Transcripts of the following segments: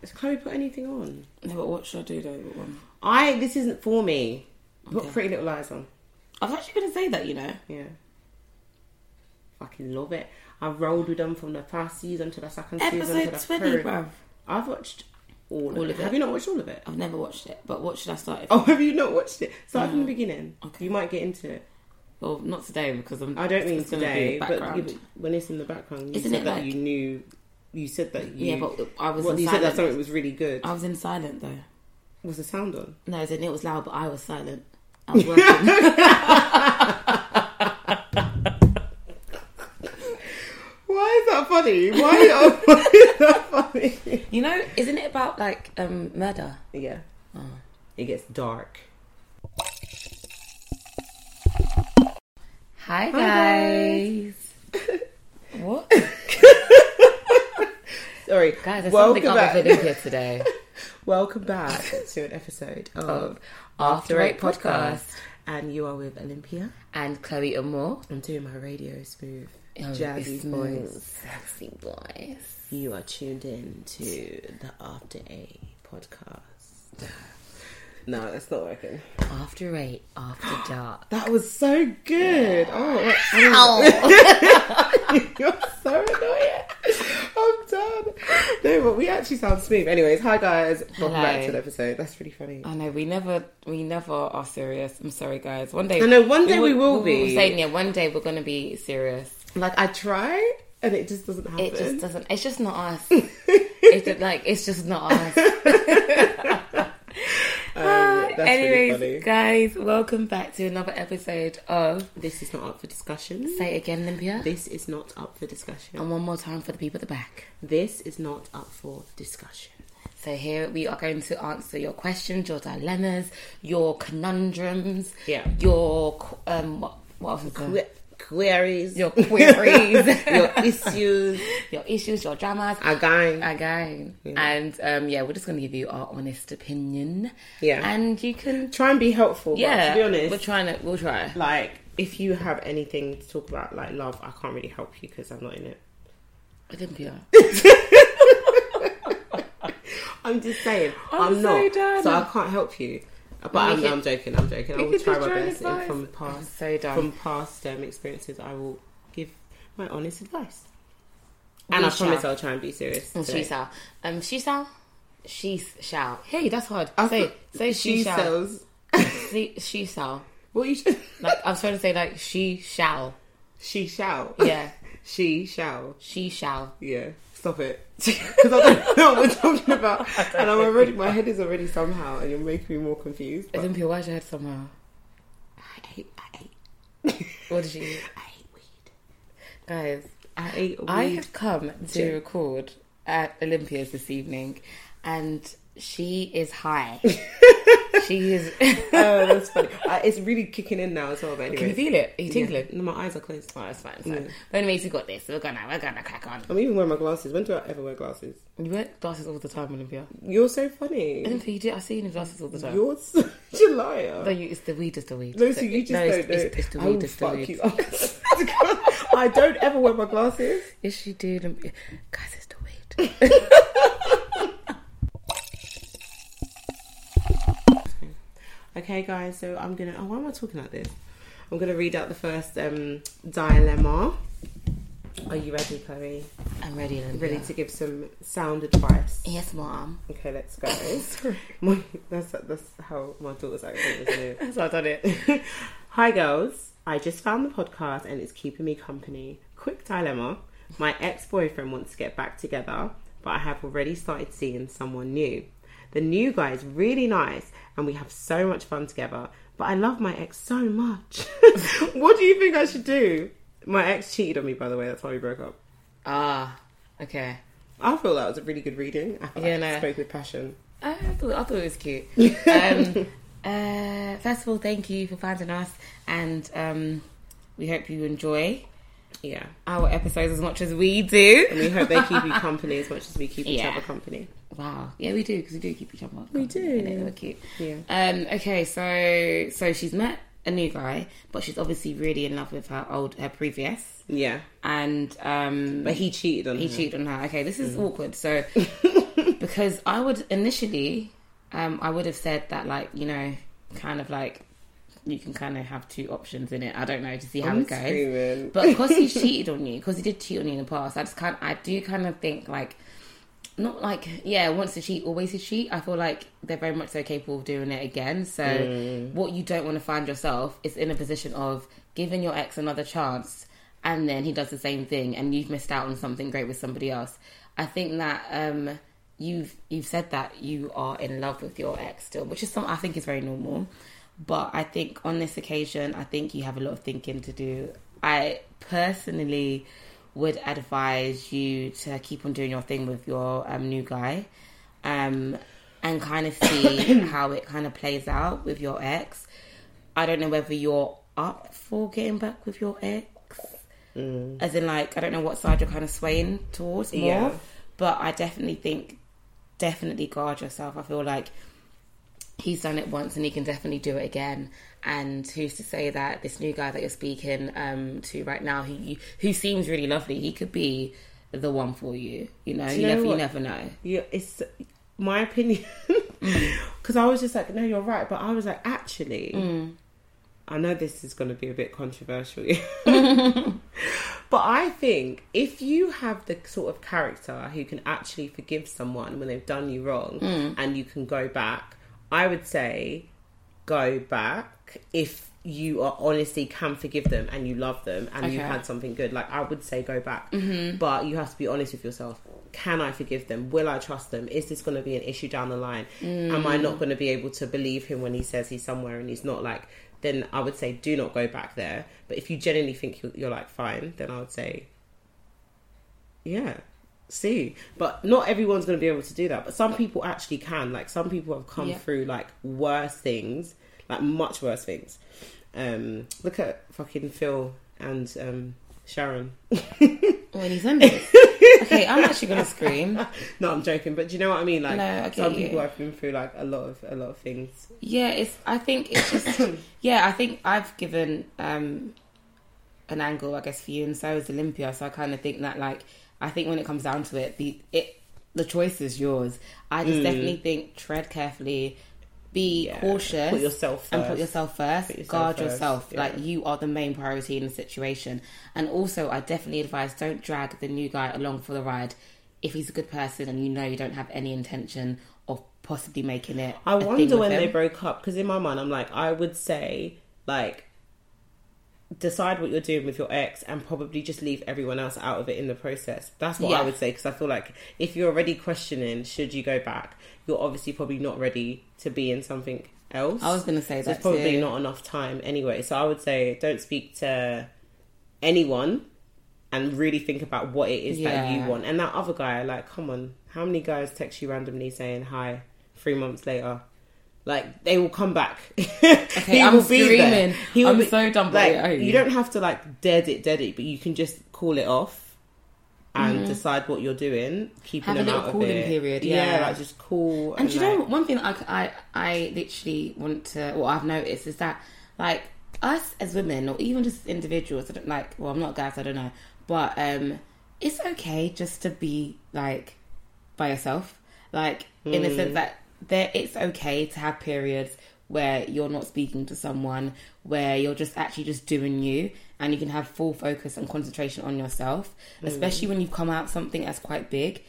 Has Chloe put anything on? No, but what should I do though? What one? I. This isn't for me. Put Okay. Pretty Little Liars on. I was actually going to say that, you know. Yeah. Fucking love it. I've rolled with them from the first season to the second season to Episode the 20, third. bruv. I've watched all, All of, of it. it? Have you not watched all of it? I've never watched it, but what should I start? Oh, have you not watched it? Start from the beginning. Okay. You might get into it. Well, not today because I'm. I don't mean it's gonna be today, but background. you- when it's in the background, you Isn't said it that like- you knew. You said that you. yeah, but I was in you said that silent. something was really good. I was in silent though. Was the sound on? No, as in it was loud, but I was silent. I was working. Why is that funny? Why, why is that funny? you know, isn't it about like um murder? Yeah. Oh. It gets dark. Hi guys. what? Sorry, Guys, there's welcome something back. Olympia today. welcome back to an episode of Of After Eight Podcast. and you are with Olympia. And Chloe Amore. I'm doing my radio smooth, Oh, jazzy voice. Sexy voice. You are tuned in to the After Eight podcast. No, that's not working. After eight, after dark. That was so good. Oh, Ow. you're so annoying. I'm done. No, but we actually sound smooth. Anyways, hi guys. Welcome back to the episode. That's really funny. I know we never, we never are serious. I'm sorry, guys. One day, I know, one day we will were be. saying, yeah, one day we're gonna be serious. Like I try, and it just doesn't happen. It just doesn't. It's just not us. it's just, like it's just not us. Really Anyways, funny. guys, welcome back to another episode of This is not up for discussion. Say It Again, Olympia. This is not up for discussion. And one more time for the people at the back. This is not up for discussion. So here we are going to answer your questions, your dilemmas, your conundrums, Yeah. your um what what else is there? Que- queries, your queries, your issues, your issues, your dramas. again. Again, and um, yeah, we're just going to give you our honest opinion. Yeah. and you can, Try and be helpful. but yeah. to be honest, we're trying to, we'll try. like if you have anything to talk about, like love, I can't really help you because I'm not in it. Olympia. I'm just saying, I'm I'm, so not, done. so I can't help you. But I'm, I'm joking. I'm joking. I will try my best from I'm past so from past um, experiences. I will give my honest advice, and We I promise. I'll try and be serious. And today. she shall. Um, she shall. She shall. Hey, that's hard. I say say she, she shall. sells. See, she shall. What you should. Like I was trying to say, like she shall. She shall. Yeah, She shall. she shall. Yeah. Stop it. Because I don't know what we're talking about, and I'm already. My head is already somehow, and you're making me more confused. But Olympia, why's your head somehow? I hate. I hate. What did you eat? I hate weed. Guys, I ate weed. I have come to Yeah. record at Olympia's this evening, and she is high. is. oh, that's funny. Uh, it's really kicking in now as well. But anyway, Can you feel it? Are you tingling? Yeah. No, my eyes are closed. Oh, it's fine. It's fine. Yeah. But anyways, we got this. We're gonna we're gonna crack on. I'm even wearing my glasses. When do I ever wear glasses? You wear glasses all the time, Olympia. You're so funny. Olympia, you do. I see you in glasses all the time. You're such a liar. No, you, it's the weed. It's the weed. No, so you just no, don't it's, know. It's, it's the I weed. It's the weed. you. I don't ever wear my glasses. Yes, you do. Guys, it's the weed. Okay, guys. So I'm gonna. Oh, why am I talking like this? I'm gonna read out the first um, dilemma. Are you ready, Chloe? I'm ready. Olympia. Ready to give some sound advice? Yes, mom. Okay, let's go. My, that's that's how my daughter's acting, isn't it? That's how I done it. Hi, girls. I just found the podcast and it's keeping me company. Quick dilemma. My ex boyfriend wants to get back together, but I have already started seeing someone new. The new guy is really nice and we have so much fun together, but I love my ex so much. what do you think I should do? My ex cheated on me, by the way, that's why we broke up. Ah, okay. I feel that was a really good reading. I feel Yeah, like no. spoke with passion. I thought, I thought it was cute. Um, uh, first of all, thank you for finding us, and um, we hope you enjoy Yeah. our episodes as much as we do. And we hope they keep you company as much as we keep each Yeah. other company. Wow, yeah, we do because we do keep each other. We do. innit? We're cute. Yeah. Um, okay, so so she's met a new guy, but she's obviously really in love with her old her previous, Yeah. and um, But he cheated on he her. cheated on her. Okay, this is awkward. So because I would initially, um, I would have said that like you know, kind of like you can kind of have two options in it. I don't know to see how I'm it goes. screaming. But because he's cheated on you, because he did cheat on you in the past, I just kind, I do kind of think like, not like yeah, once to cheat, always to cheat. I feel like they're very much so capable of doing it again. So Mm. what you don't want to find yourself is in a position of giving your ex another chance, and then he does the same thing, and you've missed out on something great with somebody else. I think that um, you've you've said that you are in love with your ex still, which is something I think is very normal. But I think on this occasion, I think you have a lot of thinking to do. I personally would advise you to keep on doing your thing with your um, new guy, um, and kind of see how it kind of plays out with your ex. I don't know whether you're up for getting back with your ex, as in like I don't know what side you're kind of swaying towards more, Yeah. but I definitely think definitely guard yourself. I feel like he's done it once and he can definitely do it again. And who's to say that this new guy that you're speaking um, to right now, who who seems really lovely, he could be the one for you. You know, you you, know never, you never know. Yeah, it's my opinion. Because I was just like, no, you're right. But I was like, actually, I know this is going to be a bit controversial. but I think if you have the sort of character who can actually forgive someone when they've done you wrong and you can go back, I would say go back if you are honestly can forgive them and you love them and you Okay. had something good. Like i would say go back. Mm-hmm. But you have to be honest with yourself. Can i forgive them? Will i trust them? Is this going to be an issue down the line? Am i not mm. going to be able to believe him when he says he's somewhere and he's not? Like then i would say do not go back there. But if you genuinely think you're, you're like fine then i would say yeah see but not everyone's going to be able to do that but some people actually can like some people have come Yeah. through like worse things like much worse things um look at fucking phil and um sharon When he's it. okay, I'm actually gonna scream. no i'm joking but do you know what i mean like No, some you. people have been through like a lot of a lot of things Yeah, it's. I think it's just. yeah, I think I've given um an angle, I guess, for you, and so is Olympia. So I kind of think that, like, I think when it comes down to it, the it the choice is yours. I just definitely think tread carefully, be Mm. Yeah, cautious, put yourself and put first. yourself first. Put yourself guard first, yourself. yeah. Like you are the main priority in the situation. And also, I definitely advise don't drag the new guy along for the ride. If he's a good person and you know you don't have any intention of possibly making it, I wonder when him. they broke up because in my mind, I'm like, I would say, like, decide what you're doing with your ex and probably just leave everyone else out of it in the process. That's what I would say because I feel like if you're already questioning, should you go back, you're obviously probably not ready to be in something else. I was gonna say So that there's probably too. not enough time anyway. So I would say don't speak to anyone and really think about what it is that you want. And that other guy, like, come on, how many guys text you randomly saying hi three months later? Like they will come back. Okay, I'm screaming. He will I'm be- so done Like it. you don't have to like dead it, dead it, but you can just call it off and decide what you're doing, keeping. Have a them little out of it. period, yeah. like just cool. And do you like, know one thing I, I I literally want to what I've noticed is that like us as women or even just individuals I don't like well I'm not a guy so I don't know but um it's okay just to be like by yourself like in the sense that there it's okay to have periods where you're not speaking to someone where you're just actually just doing you and you can have full focus and concentration on yourself especially when you've come out something that's quite big.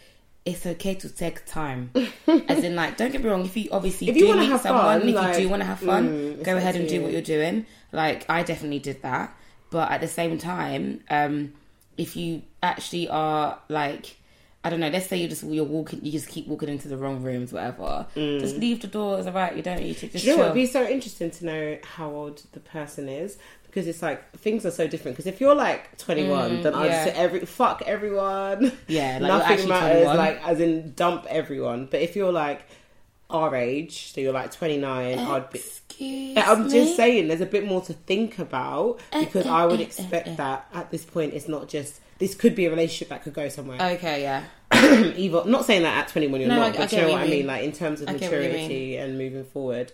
It's okay to take time. As in like don't get me wrong if you obviously If do you meet someone fun, if you do want to have fun mm, go ahead and do what you're doing. Like i definitely did that. But at the same time um if you actually are like I don't know. Let's say you just you're walking, you just keep walking into the wrong rooms, whatever. Just leave the doors. All right, you don't need to just Mm. Do you know? It'd be so interesting to know how old the person is because it's like things are so different. Because if you're like 21, then I'd Mm, yeah. say every fuck everyone. Yeah, like, nothing matters. 21. Like as in dump everyone. But if you're like our age, so you're like 29, I'd be. Excuse I'm just saying, there's a bit more to think about because I would eh, expect eh. that at this point, it's not just this could be a relationship that could go somewhere. Okay, yeah. Either not saying that at 21 you're No, not, I- but I you know what what I mean. mean. Like in terms of I get what you maturity and moving forward,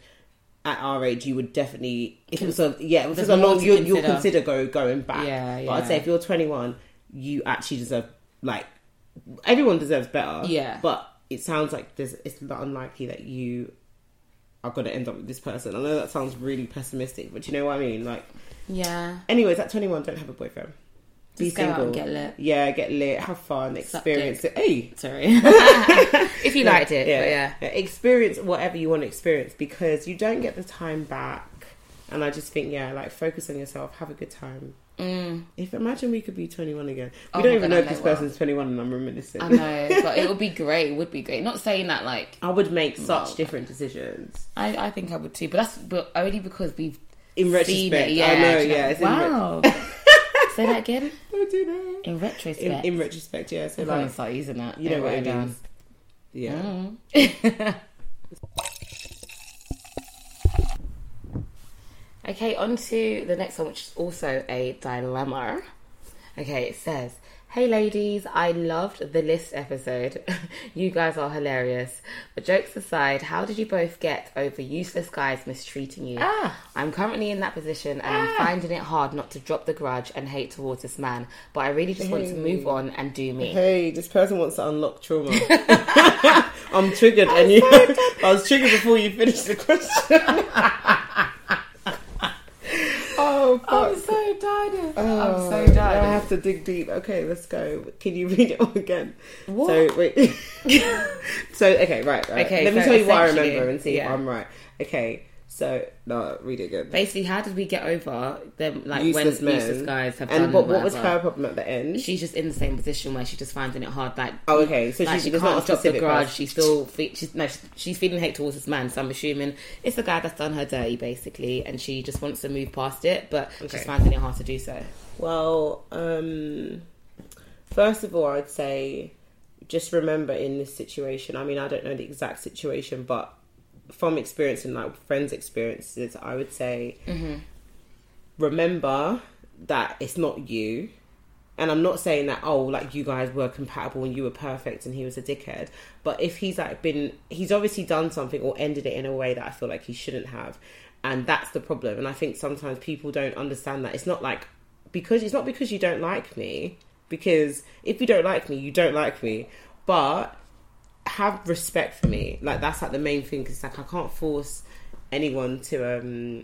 at our age, you would definitely if it was a yeah, if it was a long, you you'll consider. consider go going back. Yeah, yeah. But I'd say if you're 21, you actually deserve like everyone deserves better. Yeah. but it sounds like there's it's not unlikely that you are going to end up with this person. I know that sounds really pessimistic, but you know what I mean. Like, Yeah. anyways, at 21, don't have a boyfriend. Be Just out single. and get lit. Yeah, get lit, have fun, Suck experience it. Hey, Sorry. if you liked it, but yeah. Experience whatever you want to experience because you don't get the time back. And I just think, yeah, like focus on yourself, have a good time. Mm, If imagine we could be 21 again. Oh We don't even God, know if this person's 21 and I'm reminiscing. I know, but it would be great. It would be great. Not saying that like I would make such No. different decisions. I, I think I would too, but that's but only because we've In seen retrospect, it. Yeah, I know, yeah. Re- wow. Say that again. Don't do that. In In, retrospect, in retrospect, yeah. So I'm gonna like, start using that. you know what down. means. Yeah. Okay, on to the next one, which is also a dilemma. Okay, it says, Hey ladies, I loved the list episode. you guys are hilarious. But jokes aside, how did you both get over useless guys mistreating you? Ah. I'm currently in that position and I'm finding it hard not to drop the grudge and hate towards this man. But I really just want to move on and do me. Hey, this person wants to unlock trauma. I'm triggered, and you. I was triggered before you finished the question. Oh, I'm so tired. Oh, I'm so now I have to dig deep. Okay, let's go. Can you read it all again? What? So wait. so okay, right, right. Okay, Let me so tell you what I remember and see if. I'm right. Okay, so no, read it again. Basically, how did we get over them? Like useless when men. useless guys have and done what, what was her problem at the end? She's just in the same position where she's just finding it hard. Like, Oh, okay, so like she- she can't not drop the grudge. She's still fe- she's no, she's, she's feeling hate towards this man. So I'm assuming it's the guy that's done her dirty, basically, and she just wants to move past it, but Okay. she's finding it hard to do so. Well, um, first of all, I'd say just remember in this situation. I mean, I don't know the exact situation, but from experience and like friends' experiences, I would say mm-hmm. remember that it's not you. And I'm not saying that oh, like you guys were compatible and you were perfect and he was a dickhead. But if he's like been, he's obviously done something or ended it in a way that I feel like he shouldn't have, and that's the problem. And I think sometimes people don't understand that it's not like because it's not because you don't like me. Because if you don't like me, you don't like me. But have respect for me. Like that's like the main thing. Because like I can't force anyone to um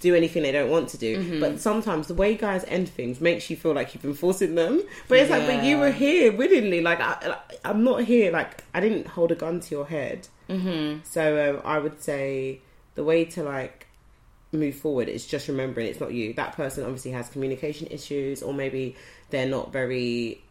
do anything they don't want to do. Mm-hmm. But sometimes the way guys end things makes you feel like you've been forcing them. But it's like, but you were here willingly. Like I, I'm not here. Like I didn't hold a gun to your head. Mm-hmm. So um, I would say the way to like move forward is just remembering it's not you. That person obviously has communication issues, or maybe they're not very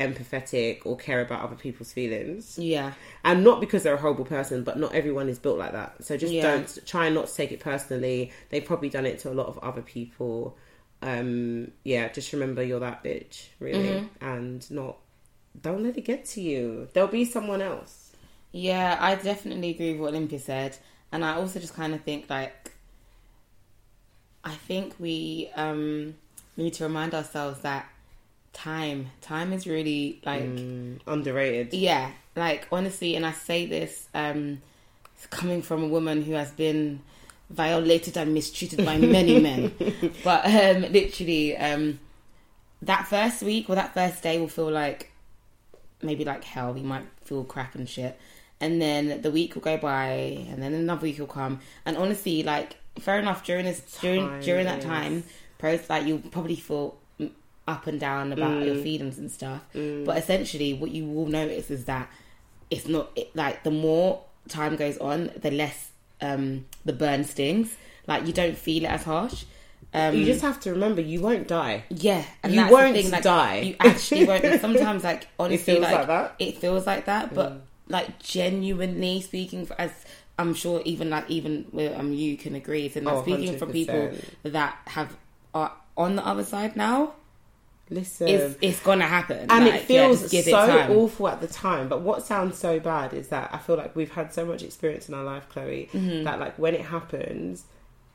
empathetic or care about other people's feelings. Yeah, And not because they're a horrible person, but not everyone is built like that. So just Yeah. don't try not to take it personally. They've probably done it to a lot of other people. Um, yeah, just remember you're that bitch, really, Mm-hmm. and not. Don't let it get to you. There'll be someone else. yeah, I definitely agree with what Olympia said, and I also just kind of think like, I think we um need to remind ourselves that time, time is really like. Mm, underrated. Yeah, like honestly, and I say this um, coming from a woman who has been violated and mistreated by many men. But um, literally, um, that first week or that first day will feel like maybe like hell. You might feel crap and shit. And then the week will go by, and then another week will come. And honestly, like fair enough. During this, during Time, during that yes. time, pros like you'll probably feel up and down about your feelings and stuff. But essentially, what you will notice is that it's not it, like the more time goes on, the less um, the burn stings. Like you don't feel it as harsh. Um, You just have to remember you won't die. yeah, and You won't thing, like, die. You actually won't. Sometimes, like honestly, feels like, like that? It feels like that, but like genuinely speaking, for, as I'm sure, even like even um, you can agree, and like Oh, speaking from people that have are on the other side now, Listen. it's it's gonna happen, and Like, it feels just give it so awful at the time. But what sounds so bad is that I feel like we've had so much experience in our life, Chloe, Mm-hmm. that like when it happens,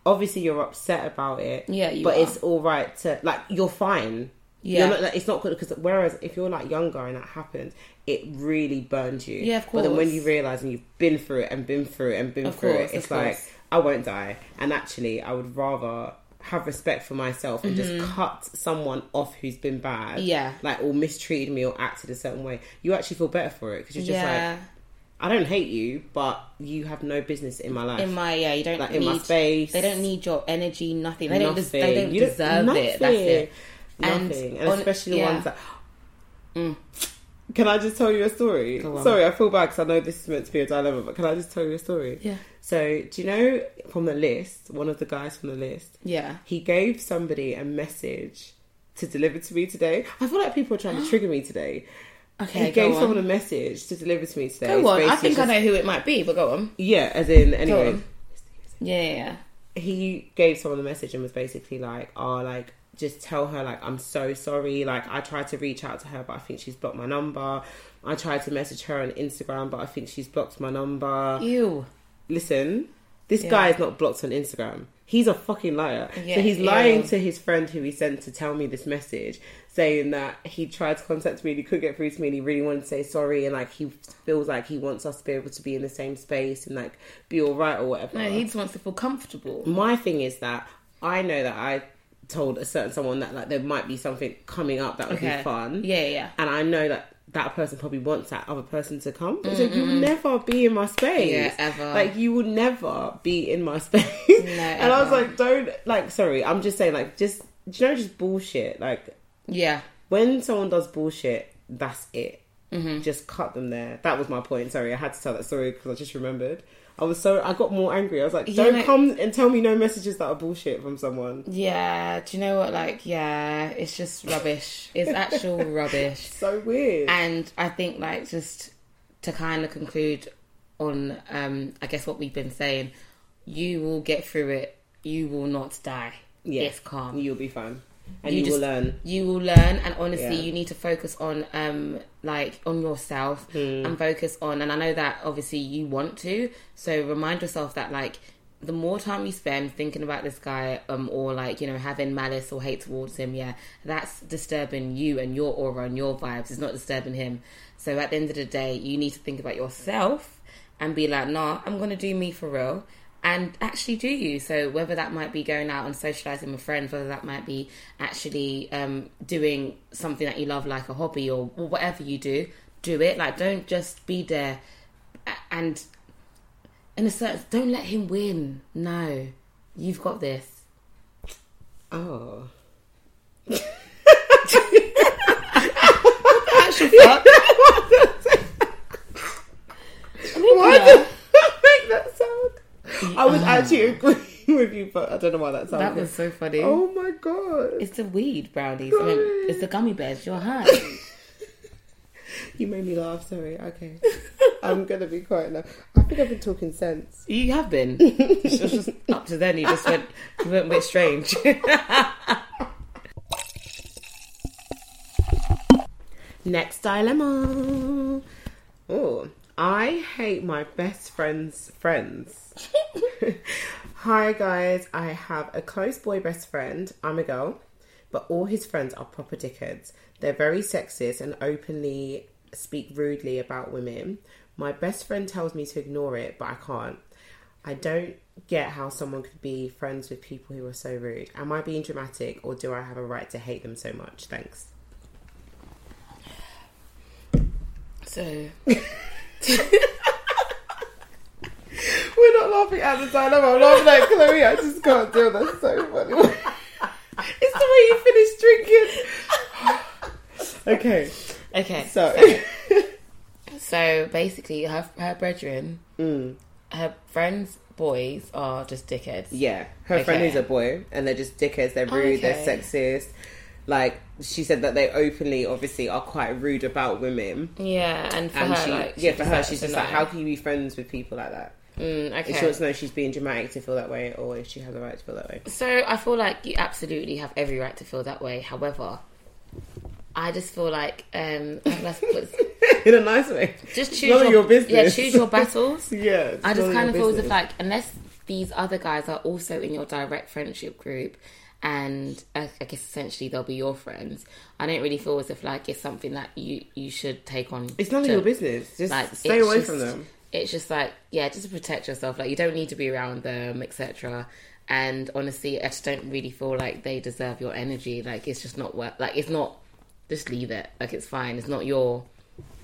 obviously you're upset about it. Yeah, you but are. it's all right to like you're fine. Yeah. You're not, like, it's not good because whereas if you're like younger and that happens, it really burns you. Yeah, of course. But then when you realize and you've been through it and been through it and been Of through course, it, it's like. I won't die. And actually, I would rather have respect for myself and just cut someone off who's been bad Mm-hmm. Yeah. like or mistreated me or acted a certain way, you actually feel better for it because you're just yeah, like, I don't hate you, but you have no business in my life. In my yeah, you don't Like, need in my space. They don't need your energy. Nothing. They don't. Des- Nothing. they don't You don't- deserve it. That's it. Nothing. And, on- especially the yeah. ones that. Mm. Can I just tell you a story? Sorry, I feel bad because I know this is meant to be a dilemma, but can I just tell you a story? Yeah. So, do you know from the list, one of the guys from the list, Yeah. he gave somebody a message to deliver to me today. I feel like people are trying to trigger me today. Okay. he gave go someone a message to deliver to me today. Go on. I think I know who it might be, but go on. Yeah, as in, anyway. Yeah. yeah, yeah. he gave someone a message and was basically like, "Oh, like just tell her like I'm so sorry. Like I tried to reach out to her, but I think she's blocked my number. I tried to message her on Instagram, but I think she's blocked my number. Ew. Listen, this Yeah. guy is not blocked on Instagram. He's a fucking liar. Yeah, so he's lying ew. to his friend who he sent to tell me this message, saying that he tried to contact me and he couldn't get through to me and he really wanted to say sorry and like he feels like he wants us to be able to be in the same space and like be all right or whatever. No, he just wants to feel comfortable. My thing is that I know that I told a certain someone that like there might be something coming up that would Okay. be fun. Yeah, yeah. And I know that that person probably wants that other person to come. So you will never be in my space. Yeah, ever. Like you will never be in my space. and I was like, don't like sorry, I'm just saying like just do you know just bullshit. Like Yeah. when someone does bullshit, that's it. Mm-hmm. Just cut them there. That was my point. Sorry, I had to tell that story because I just remembered. I was so I got more angry. I was like, don't know- come and tell me no messages that are bullshit from someone. Yeah. Do you know what? Like, yeah, it's just rubbish. It's actual rubbish. So weird. And I think, like, just to kind of conclude on, um, I guess what we've been saying, you will get through it. You will not die. yeah, It's calm. You'll be fine, and You you, just- will learn. You will learn, and honestly, Yeah. you need to focus on, um, like, on yourself Hmm. and focus on. And I know that obviously you want to, so remind yourself that, like, the more time you spend thinking about this guy, um, or like you know having malice or hate towards him, yeah, that's disturbing you and your aura and your vibes. It's not disturbing him. So at the end of the day, you need to think about yourself and be like, nah, I'm gonna do me for real. And actually do you. So whether that might be going out and socializing with friends, whether that might be actually um, doing something that you love, like a hobby or, or whatever you do, do it. Like don't just be there and in a certain don't let him win. No. You've got this. Oh, Actual fuck. why did I make that sound? I was um, actually agreeing with you, but I don't know why that sounded. That was so funny. Oh my god! It's the weed brownies. I mean, it's the gummy bears. You're high. You made me laugh. Sorry. Okay, I'm gonna be quiet now. I think I've been talking sense. You have been. It's just up to then. You just went. You went a bit strange. Next dilemma. Oh, I hate my best friend's friends. Hi guys, I have a close boy best friend. I'm a girl, but all his friends are proper dickheads. They're very sexist and openly speak rudely about women. My best friend tells me to ignore it, but I can't. I don't get how someone could be friends with people who are so rude. Am I being dramatic or do I have a right to hate them so much? Thanks. so We're not laughing at the dilemma. I'm laughing at Chloe. I just can't do That's so funny. it's the way you finish drinking. okay, okay. so So basically, her her brethren, Mm. her friends' boys are just dickheads. yeah, her friend Okay. is a boy, and they're just dickheads. They're rude. They're Okay. sexist. Like she said that they openly, obviously, are quite rude about women. Yeah, and for And her, she, like, yeah, for her, she's just like, how can you be friends with people like that? Mm, And She okay. wants to know if she's being dramatic to feel that way, or if she has a right to feel that way. So I feel like you absolutely have every right to feel that way. However, I just feel like um, In a nice way. just choose your, your business. Yeah, choose your battles. Yeah, I just kind of feel as if like unless these other guys are also in your direct friendship group and uh, I guess essentially they'll be your friends. I don't really feel as if like it's something that you you should take on. It's none of your business. Just like, stay away just- from them. It's just like yeah, just to protect yourself. Like you don't need to be around them, etc. And honestly, I just don't really feel like they deserve your energy. Like it's just not worth. Like it's not. Just leave it. Like it's fine. It's not your.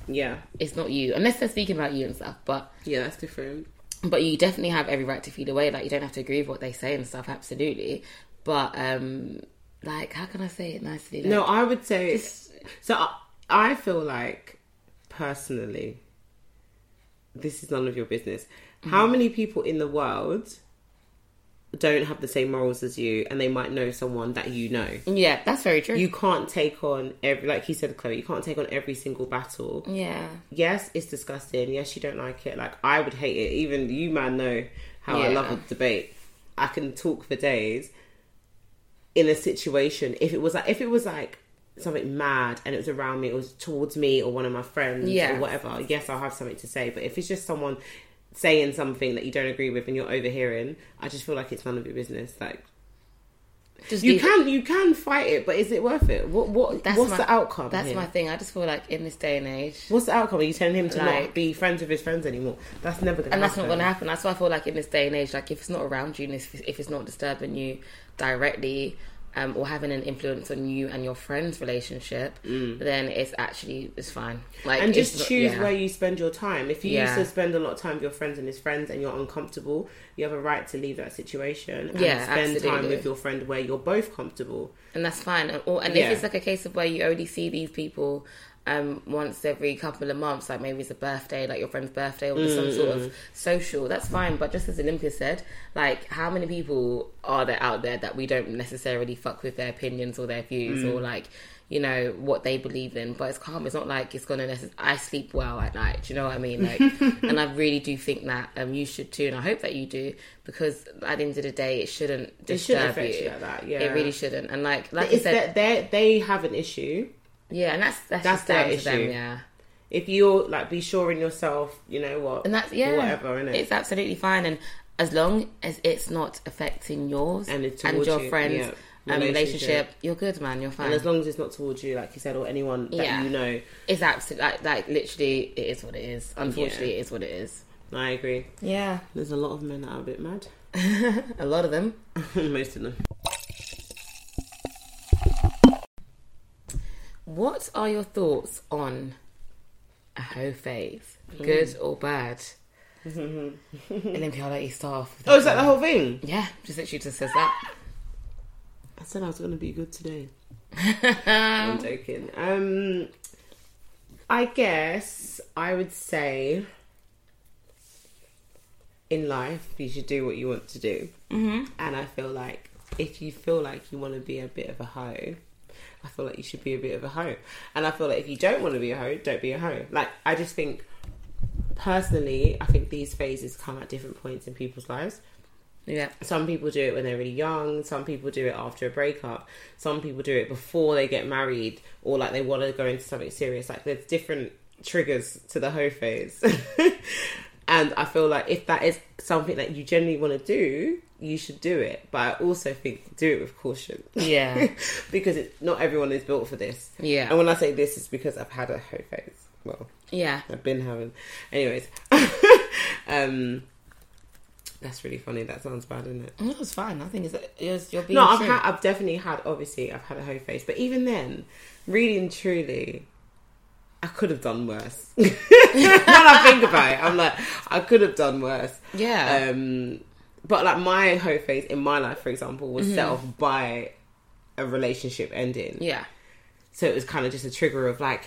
Yeah, It's not you, unless they're speaking about you and stuff. But yeah, that's different. but you definitely have every right to feel away. Like you don't have to agree with what they say and stuff. Absolutely. But um, like, how can I say it nicely? Like, No, I would say so. I, I feel like personally, this is none of your business. How many people in the world don't have the same morals as you, and they might know someone that you know? Yeah, that's very true. You can't take on every, like you said, Chloe. You can't take on every single battle. yeah. Yes, it's disgusting. Yes, you don't like it. Like I would hate it. Even you, man, know how I love a debate. I can talk for days. In a situation, if it was like if it was like something mad and it was around me, it was towards me or one of my friends Yeah. or whatever. Yes, I'll have something to say. But if it's just someone saying something that you don't agree with and you're overhearing, I just feel like it's none of your business. Like Just you can you can fight it, but is it worth it? What what That's what's my- the outcome? That's here? my thing. I just feel like in this day and age, What's the outcome? Are you telling him to not be friends with his friends anymore? That's never gonna and that's happen. not going to happen. That's why I feel like in this day and age, like if it's not around you, and if, if it's not disturbing you directly, um, or having an influence on you and your friend's relationship, then it's actually it's fine. Like Mm. And just choose yeah. where you spend your time. If you Yeah. used to spend a lot of time with your friends and his friends and you're uncomfortable, you have a right to leave that situation and Yeah, spend time with your friend where you're both comfortable. and that's fine. And, or, and Yeah. if it's like a case of where you only see these people um, once every couple of months, like maybe it's a birthday, like your friend's birthday, or just some sort of social, that's fine. But just as Olympia said, like how many people are there out there that we don't necessarily fuck with their opinions or their views or like you know what they believe in? But it's calm. It's not like it's gonna. Necess- I sleep well at night. Do you know what I mean? Like, and I really do think that um, you should too, and I hope that you do because at the end of the day, it shouldn't It disturb shouldn't affect you like that. Yeah, It really shouldn't. And like, like I said, that they have an issue. Yeah, and that's that's, That's their to them, issue. yeah. If you're like be sure in yourself, you know what, And that's yeah, whatever, innit? It's absolutely fine, and as long as it's not affecting yours And it's and your you, friends' yeah. um, Relationship. relationship, you're good, man. You're fine. and as long as it's not towards you, like you said, or anyone that Yeah. you know, it's absolutely like, like literally, it is what it is. Unfortunately, it is what it is. I agree. Yeah, There's a lot of men that are a bit mad. a lot of them. Most of them. What are your thoughts on a hoe phase? Good or bad? Olympia, I'll let you start off. Oh, is that the whole thing? Yeah, just literally just says that. I said I was going to be good today. I'm joking. Um, I guess I would say in life you should do what you want to do, mm-hmm. and I feel like if you feel like you want to be a bit of a hoe. I feel like you should be a bit of a hoe, and I feel like if you don't want to be a hoe, don't be a hoe. Like I just think, personally, I think these phases come at different points in people's lives. Yeah, Some people do it when they're really young. Some people do it after a breakup. Some people do it before they get married or like they want to go into something serious. Like there's different triggers to the hoe phase. and I feel like if that is something that you genuinely want to do, you should do it. But I also think do it with caution. Yeah. because it, not everyone is built for this. Yeah. And when I say this, it's because I've had a hoe phase. Well, yeah. I've been having. Anyways. um, that's really funny. That sounds bad, isn't it? That was fine. I think it's, it's you're being No, I've had, I've definitely had. Obviously, I've had a hoe face, but even then, really and truly, I could have done worse. when I think about it, I'm like, I could have done worse. yeah. Um, but like my hoe phase in my life, for example, was set off by a relationship ending. yeah. So it was kind of just a trigger of like,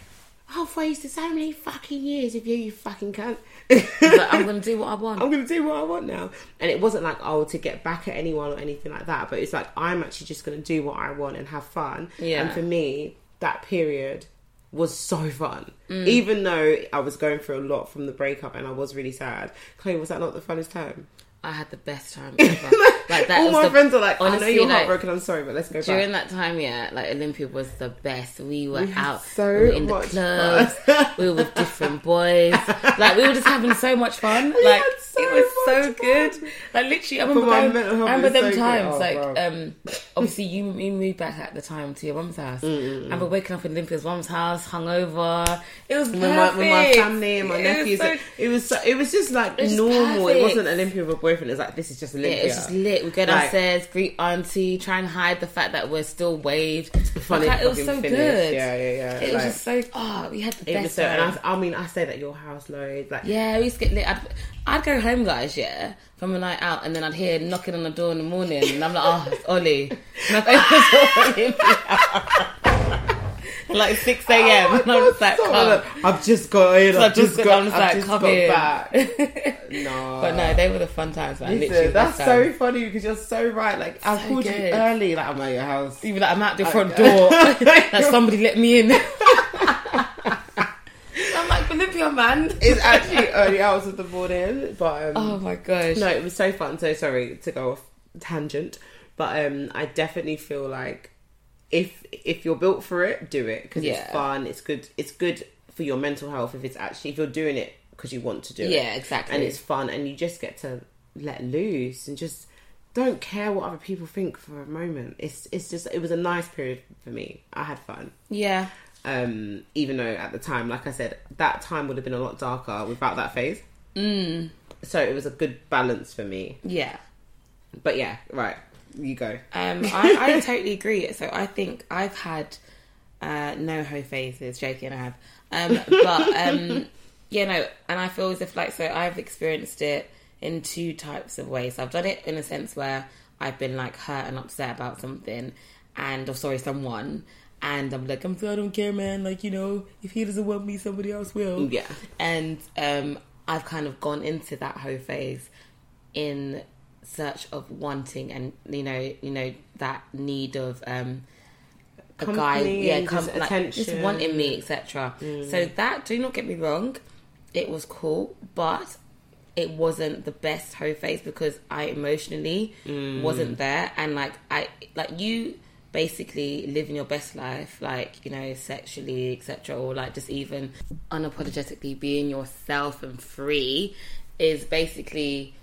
I've wasted so many fucking years of you, you fucking cunt. But I'm gonna do what I want. I'm gonna do what I want now. And it wasn't like oh to get back at anyone or anything like that, but it's like I'm actually just gonna do what I want and have fun. Yeah. And for me, that period was so fun. Mm. Even though I was going through a lot from the breakup and I was really sad. Chloe, was that not the funnest time? I had the best time ever. like that All my the, friends are like, I know you're like, heartbroken, I'm sorry, but let's go During back. that time, yeah, like Olympia was the best. We were We out, so we were in the clubs, we were with different boys. Like we were just having so much fun. We like so it was so good. fun. Like literally, I remember, going, I remember them so times. Oh, like, um, obviously, you, you moved back at the time to your mum's house. I remember waking up in Olympia's mum's house, hungover. It was with my, with my family and my It was nephews. so- it was so, it was just like was normal. It wasn't Olympia with a boyfriend. Was like this is just Yeah, Olympia. it was just lit. We go Like- downstairs, greet auntie, try and hide the fact that we're still waved. Funny Like, it was so finish. good. Yeah, yeah, yeah. It was just so. Oh, we had the It best. was so, and. I, I mean, I stayed at your house loads. Like, Yeah, we used to get lit. I'd, I'd go home, guys, yeah, from a night out, and then I'd hear knocking on the door in the morning, and I'm like, oh, it's Ollie. And I'd open the door, Ollie. like 6 a.m. Oh and I'm just like, so. I've just got in. So I've just got. I'm just I've like, just come got in. back. No, But no, they were the fun times, man. Listen, Literally, that's so funny because you're so right. Like I So called you early. Like I'm at your house. Even like, I'm at the front Okay. door. like somebody let me in. I'm like Olympia, man. It's actually early hours of the morning, but um, Oh my gosh. No, it was so fun. So sorry to go off tangent, but um, I definitely feel like if if you're built for it, do it because Yeah. it's fun. It's good. It's good for your mental health if it's actually if you're doing it because you want to do it. Yeah, exactly. and it's fun, and you just get to let loose and just don't care what other people think for a moment. It's it's just it was a nice period for me. I had fun. Yeah. Um, even though at the time, like I said, that time would have been a lot darker without that phase. Mm. So it was a good balance for me. Yeah. But yeah, right. You go. Um, I, I totally agree. So I think I've had uh, no ho phases. Joking, I have. Um, but um, you know, and I feel as if like so I've experienced it in two types of ways. I've done it in a sense where I've been like hurt and upset about something, and or sorry, someone. And I'm like, I'm I don't care, man. Like, you know, if he doesn't want me, somebody else will. Yeah. And um, I've kind of gone into that hoe phase in search of wanting and you know you know that need of um a guy Company, yeah just come, like, just wanting me etc so that do not get me wrong it was cool but it wasn't the best hoe phase because i emotionally wasn't there. And like i like you basically living your best life like you know sexually etc or like just even unapologetically being yourself and free is basically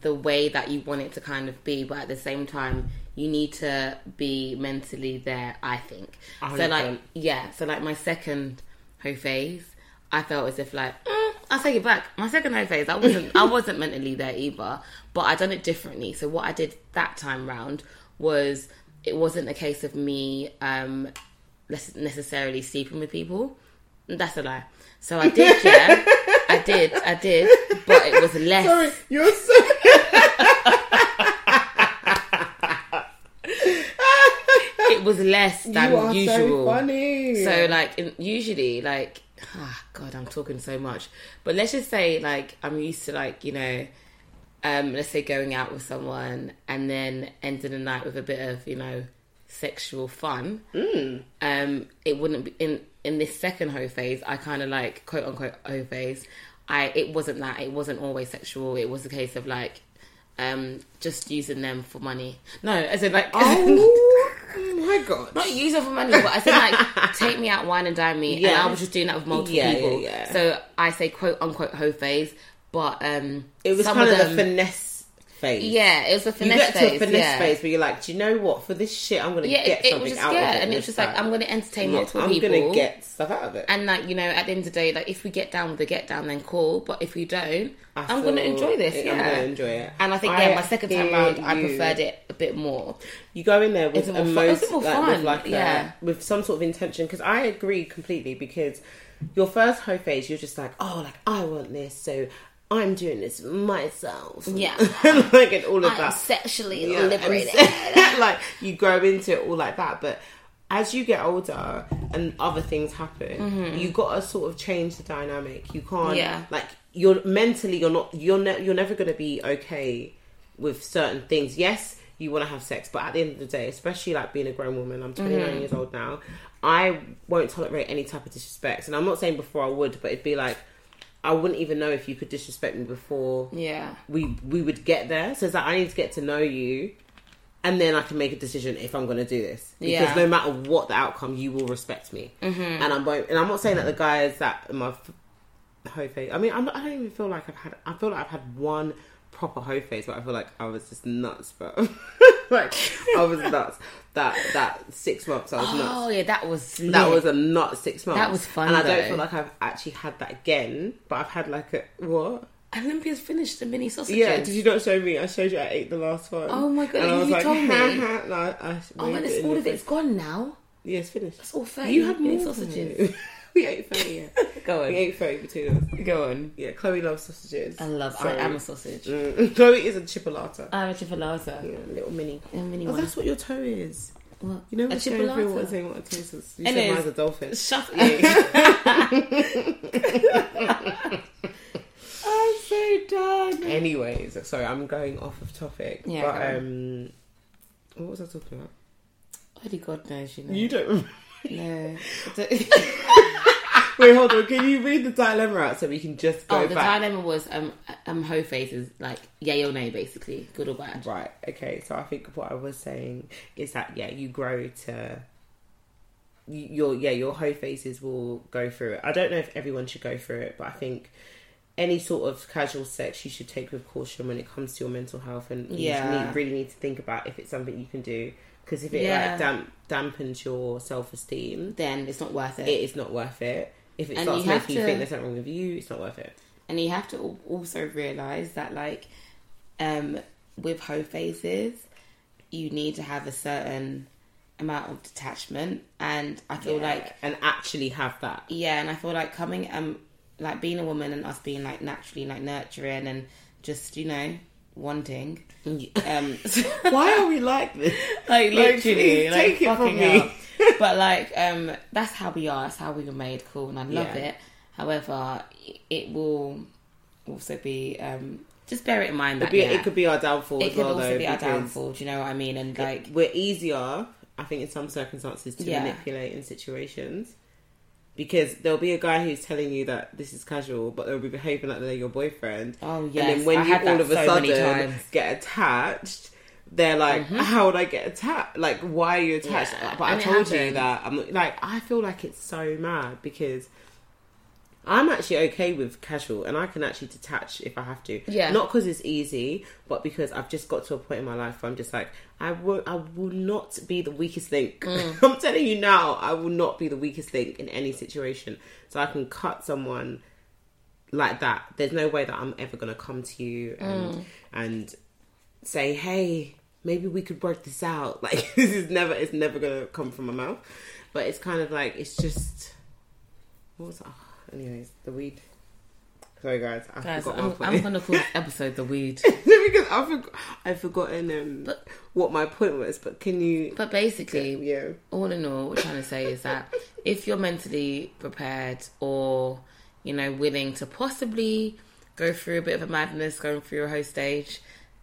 the way that you want it to kind of be, but at the same time, you need to be mentally there. I think. A So like, yeah. So like, my second hoe phase, I felt as if like, mm, I'll take it back. My second hoe phase, I wasn't, I wasn't mentally there either, but I done it differently. So what I did that time round was, it wasn't a case of me um necessarily sleeping with people. That's a lie. So I did, yeah. I did, I did, but it was less. Sorry, you're so. it was less than you are usual. so funny. So, like in, usually like ah god I'm talking so much but let's just say like I'm used to like you know um let's say going out with someone and then ending the night with a bit of you know sexual fun Mm. um it wouldn't be in in this second hoe phase I kind of like quote unquote hoe phase I it wasn't that it wasn't always sexual it was a case of like um just using them for money no as in like oh my god. not use them for money, but I said like take me out, wine and dine me, and Yeah. I was just doing that with multiple Yeah, people. yeah. So I say quote unquote hoe phase, but um, It was some kind of them, the finesse phase. yeah, it was You finesse get to phase, a finesse yeah. phase where you're like, do you know what? For this shit, I'm going to Yeah, get it, it something was just out yeah, of it. and it was just like. I'm going to entertain Yeah, multiple I'm people. going to get stuff out of it. and like you know, at the end of the day, like if we get down with the get down, then cool. But if we don't, I I'm going to enjoy this. it- Yeah, I'm going to enjoy it. And I think I yeah, my second time hear round, I preferred it a bit more. You go in there with a most, like, fun, with like a- yeah. with some sort of intention. Because I agree completely. Because your first hoe phase, you're just like, oh, like I want this, so I'm doing this myself. Yeah. like and all of I'm that. sexually Yeah, liberated. like you grow into it all like that, but as you get older and other things happen, you got to sort of change the dynamic. You can't, Mm-hmm. Yeah. like you're mentally, you're not, you're ne- you're never going to be okay with certain things. Yes, you want to have sex, but at the end of the day, especially like being a grown woman, I'm 29 Mm-hmm. years old now. I won't tolerate any type of disrespect, and I'm not saying before I would, but it'd be like. I wouldn't even know if you could disrespect me before yeah, we we would get there. So it's like I need to get to know you, and then I can make a decision if I'm going to do this. Because Yeah. no matter what the outcome, you will respect me, mm-hmm. and I won't. And I'm not saying that the guys that my f- hoe phase. I mean, I'm not, I don't even feel like I've had. I feel like I've had one proper hoe phase, but I feel like I was just nuts, but like I was nuts. That that six months I was Oh nuts. yeah, that was That was a nut six months. That was fun, and I don't feel like I've actually had that again. But I've had like a what? Olympia's finished the mini sausages. Yeah, did you not show me? I showed you I ate the last one. Oh my God, And I was you like, told me. ha, ha. No, I, I Oh, and it's, all of it's gone now. Yeah, it's finished. That's all thirty. You had mini sausages. we ate thirty. Yeah. Go on. We ate thirty between us. go on. Yeah, Chloe loves sausages. I love. So- I am a sausage. Mm, Chloe is a chipolata. I'm a chipolata. Yeah, little mini. A mini Oh, one. that's what your toe is. What? You know, A what's going through chipolata? what saying what a toe is. You It said mine's a dolphin. Shut Yeah. I'm so done. Anyways, sorry, I'm going off of topic. Yeah, but um, what was I talking about? Only God knows, you know. You don't. No. Wait, hold on. Can you read the dilemma out so we can just go oh, the back? dilemma was um um hoe faces like yay or nay basically, good or bad. Right. Okay. So I think what I was saying is that yeah, you grow to you- your yeah your hoe faces will go through it. I don't know if everyone should go through it, but I think any sort of casual sex you should take with caution when it comes to your mental health, and you Yeah. need, really need to think about if it's something you can do. Because if it Yeah. like damp, dampens your self esteem, Then it's not worth it. it is not worth it. If it And starts you making you to- think there's something wrong with you, it's not worth it. and you have to also realize that like um with hoe phases you need to have a certain amount of detachment and i feel like and actually have that. yeah and i feel like coming um like being a woman and us being like naturally like nurturing and just you know wanting um Why are we like this? like literally like take it from me. but like um that's how we are that's how we were made cool and i love Yeah. it however it will also be um just bear it in mind that be- yeah, It could be our downfall it as could well, also though. be our downfall do you know what i mean and like we're easier, I think, in some circumstances to Yeah. manipulate in situations. Because there'll be a guy who's telling you that this is casual, but they'll be behaving like they're your boyfriend. oh and then when I you all of a so sudden get attached, they're like, "How would I get attached? Like, why are you attached?" Yeah, But I and it told you that I'm like, I feel like it's so mad because I'm actually okay with casual, and I can actually detach if I have to. Yeah. not because it's easy, but because I've just got to a point in my life where I'm just like, I will, I will not be the weakest link. Mm. I'm telling you now, I will not be the weakest link in any situation. So I can cut someone like that. There's no way that I'm ever gonna come to you and Mm. and say, hey, maybe we could work this out. Like this is never, it's never gonna come from my mouth. But it's kind of like it's just. What was that? Anyways, the weed. Sorry, guys. I Guys, forgot I'm, my I'm gonna call this episode the weed because I forgot, I've forgotten um, But- what my point was. But can you? but basically yeah. all in all, what we're trying to say is that if you're mentally prepared or, you know, willing to possibly go through a bit of a madness going through a host stage,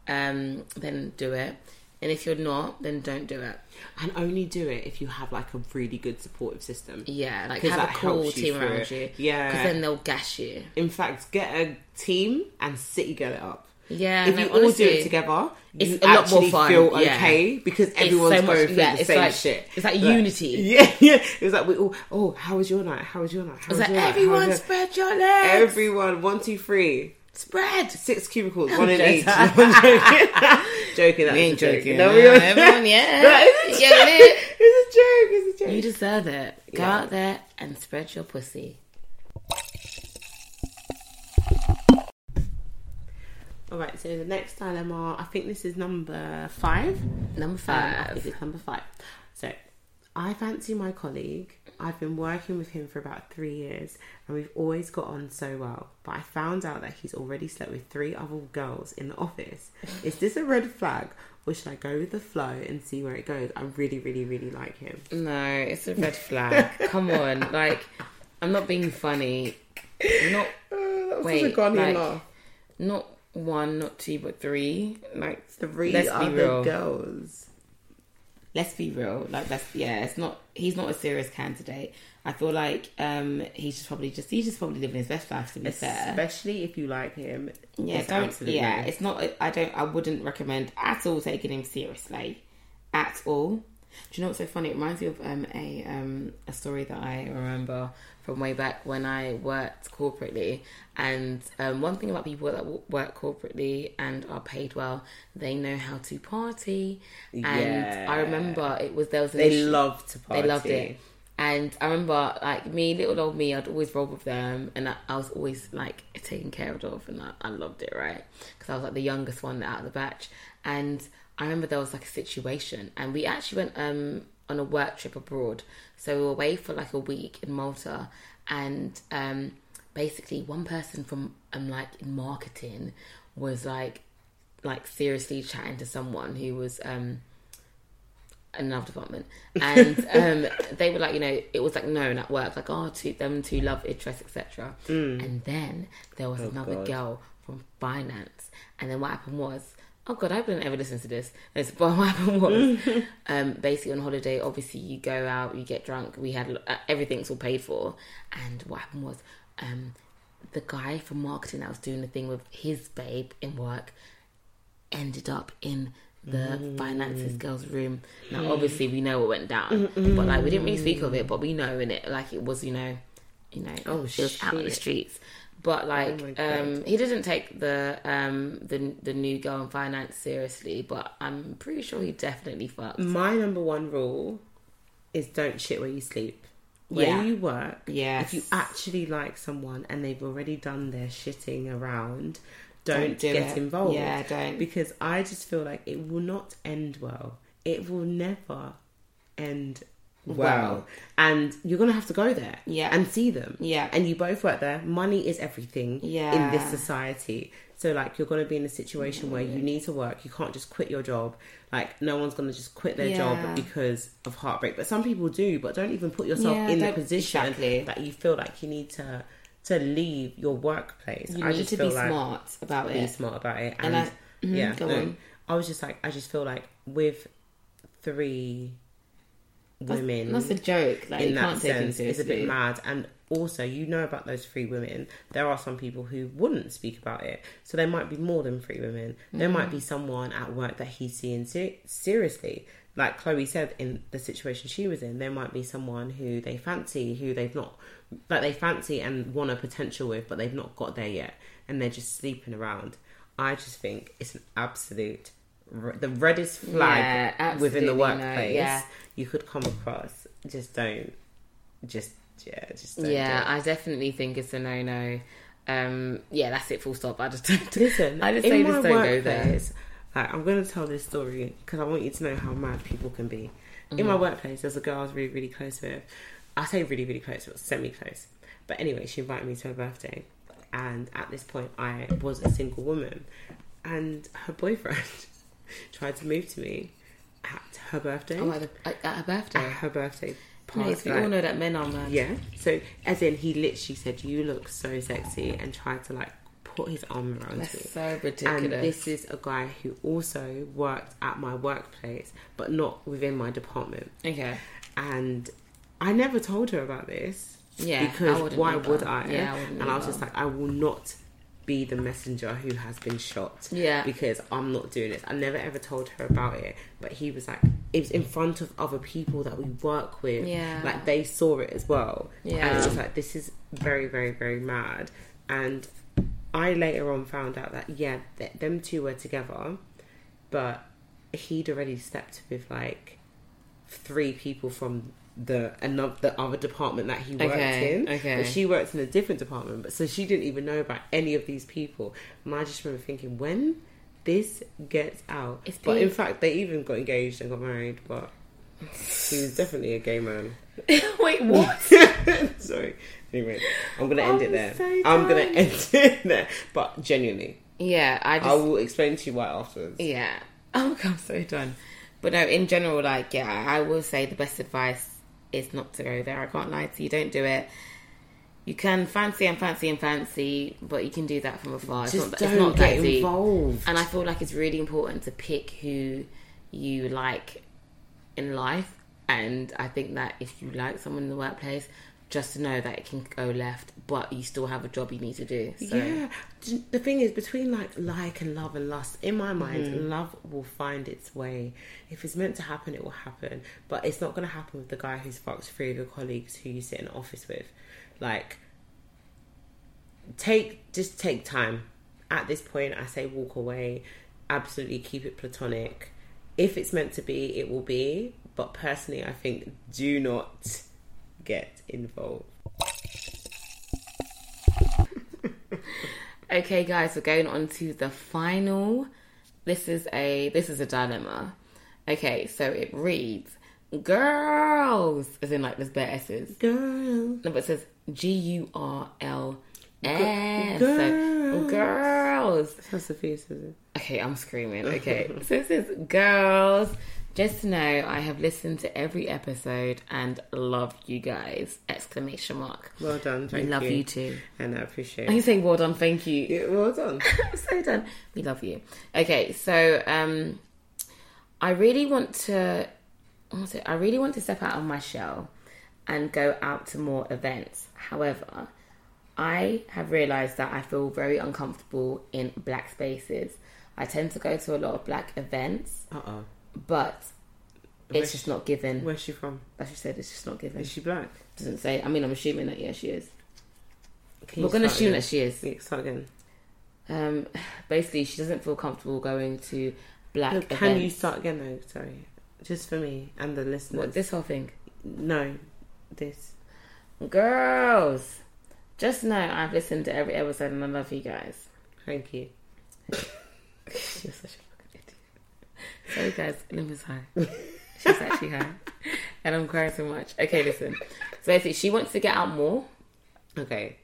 um, then do it. And if you're not, then don't do it. And only do it if you have like a really good supportive system. Yeah, like have a cool team around it. you. Yeah. Because then they'll gas you. In fact, get a team and city get it up. Yeah, if no, you all do it together, it's you a lot more fun, feel yeah. okay because everyone's so much- going through yeah, the same like- shit. it's like unity. Yeah, yeah. It was like we all. Oh, how was your night? How was your night? How It's was like your night? Everyone your- spread your legs. Everyone, one, two, three. spread. Six cubicles, I'm one in each. Joking. That's We ain't joking. No, we are. everyone, yeah. That is a Yeah, it. It's a joke. It's a joke. You deserve it. Go Yeah. out there and spread your pussy. All right. So the next dilemma, I think this is number five. Number Um, I five. think it's number five. So, I fancy my colleague. I've been working with him for about three years, and we've always got on so well. But I found out that he's already slept with three other girls in the office. Is this a red flag, or should I go with the flow and see where it goes? I really, really, really like him. No, it's a red flag. Come on, like I'm not being funny. Not oh, that was Wait, such like, laugh. not one, not two, but three. Like Three let's be other real. girls. Let's be real. Like that's yeah. It's not. He's not a serious candidate. I feel like um he's just probably just he's just probably living his best life. To be fair, Especially if you like him. yeah. It's Don't absolutely- yeah. It's not. I don't. I wouldn't recommend at all taking him seriously, at all. Do you know what's so funny? It reminds me of um, a um, a story that I remember from way back when I worked corporately. And um, one thing about people that work corporately and are paid well, they know how to party. And Yeah. I remember it was there was They issue- love to party. they loved it. And I remember, like me, little old me, I'd always roll with them, and I, I was always like taken care of, and I, I loved it, right? Because I was like the youngest one out of the batch. And I remember there was like a situation, and we actually went um, on a work trip abroad. So we were away for like a week in Malta, and um, basically one person from um, like in marketing was like like seriously chatting to someone who was um in another department and um they were like you know it was like known at work like oh two them two love interest etc and then there was another God. girl from finance and then what happened was oh god i didn't ever listen to this It's- but what happened was um basically on holiday obviously you go out you get drunk we had uh, everything's all paid for and what happened was um the guy from marketing that was doing the thing with his babe in work ended up in the Mm. finances girl's room. Now, obviously, we know what went down, but like we didn't really speak of it, but we know in it, like it was, you know, you know, Oh, she was out in the streets. But like, my God. um, he didn't take the um the the new girl in finance seriously, but I'm pretty sure he definitely fucked. My number one rule is don't shit where you sleep. Where Yeah. you work, Yes. if you actually like someone and they've already done their shitting around, don't, Don't do get it. involved. Yeah, don't. Because I just feel like it will not end well. It will never end well. Well. And you're going to have to go there Yeah. and see them. Yeah. And you both work there. Money is everything yeah. in this society. So, like, you're going to be in a situation where you need to work. You can't just quit your job. Like, no one's going to just quit their Yeah. job because of heartbreak. But some people do. But don't even put yourself Yeah, in the position exactly. that you feel like you need to to leave your workplace. You I need to be like smart about be it. Be smart about it. And And, I- mhm, yeah, no. I was just like, I just feel like with three women that's a joke. Like in that sense, it's a bit mad. And also, you know about those three women. There are some people who wouldn't speak about it, so there might be more than three women. There might Mm. be someone at work that he's seeing ser- seriously. Like Chloe said, in the situation she was in, there might be someone who they fancy, who they've not, like they fancy and want a potential with, but they've not got there yet, and they're just sleeping around. I just think it's an absolute r- the reddest flag Yeah, within the absolutely no, workplace yeah. you could come across. Just don't. Just yeah. Just don't Yeah, I definitely think it's a no no. Um, yeah, that's it. Full stop. I just don't. Listen, I just say just don't go there. like, I'm going to tell this story because I want you to know how mad people can be. In Mm-hmm. my workplace, there's a girl I was really, really close with. I say really, really close, but semi close. But anyway, she invited me to her birthday, and at this point, I was a single woman, and her boyfriend tried to move to me at her birthday. Oh, at, the, at her birthday. at her birthday Yes, party. we all know that men are mad. Yeah. So as in he literally said, You look so sexy and tried to like put his arm around That's me. so ridiculous. And this is a guy who also worked at my workplace, but not within my department. okay. And I never told her about this. Yeah, Because why either. would I? Yeah, I and I was just like, I will not be the messenger who has been shot. Yeah. Because I'm not doing this. I never ever told her about it. But he was like, it was in front of other people that we work with. Yeah. Like they saw it as well. Yeah. And it was like, this is very, very, very mad. And I later on found out that, yeah, th- them two were together, but he'd already slept with like three people from the another the other department that he worked Okay, in. okay. But she worked in a different department, but so she didn't even know about any of these people. And I just remember thinking, when this gets out, It's but big. in fact they even got engaged and got married. But he was definitely a gay man. Wait, what? Sorry. Anyway, I'm gonna end I'm it there. so I'm gonna end it there. But genuinely, yeah, I just I will explain to you why afterwards. Yeah. Oh, God, I'm so done. But no, in general, like, yeah, I will say the best advice is not to go there. I can't lie to you. Don't do it. You can fancy and fancy and fancy, but you can do that from afar. It's Just not, don't it's not get involved. And I feel like it's really important to pick who you like in life. And I think that if you like someone in the workplace, just to know that it can go left, but you still have a job you need to do. So. Yeah, the thing is, between like like and love and lust, in my mind, Mm-hmm. love will find its way. If it's meant to happen, it will happen. But it's not going to happen with the guy who's fucked three of your colleagues who you sit in office with. Like, take just take time. At this point, I say walk away. Absolutely keep it platonic. If it's meant to be, it will be. But personally, I think do not get involved. Okay, guys, we're going on to the final. This is a this is a dilemma. Okay, so it reads, "Girls," as in like there's bare s's. Girl. No, but it says G U R L S. Girls. So, girls. That's Sophia says it. Okay, I'm screaming. Okay, so it says, "Girls." Just to know, I have listened to every episode and love you guys! Exclamation mark. Well done. Thank We love you. you too. And I appreciate Are you saying well done? Thank you. Yeah, well done. so done. We love you. Okay, so um, I really want to. What's it? I really want to step out of my shell and go out to more events. However, I have realised that I feel very uncomfortable in black spaces. I tend to go to a lot of black events, Uh oh. But Where's it's just not given. Where's she from? As you said, it's just not given. Is she black? Doesn't say. I mean, I'm assuming that yeah, she is. We're going to assume again? that she is. Yeah, start again. Um, basically, she doesn't feel comfortable going to black No, events. can you start again though? Sorry. Just for me and the listeners. What, this whole thing? No. This. Girls, just know I've listened to every episode and I love you guys. Thank you. You're such a Sorry, guys, Lima's high. She's actually high. And I'm crying so much. Okay, listen. So basically, she wants to get out more. Okay.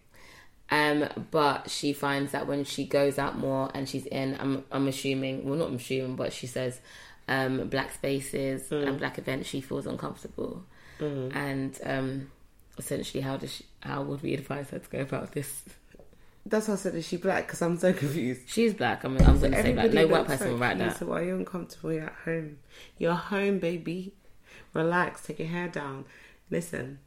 Um, but she finds that when she goes out more and she's in, I'm, I'm assuming, well, not assuming, but she says, um, black spaces and black events, she feels uncomfortable. And um, essentially, how does she, how would we advise her to go about this? That's why I said, is she black? Because I'm so confused. She's black. I mean, I'm going to say black. No white person will write that. So why are you uncomfortable? You're at home. You're home, baby. Relax. Take your hair down. Listen.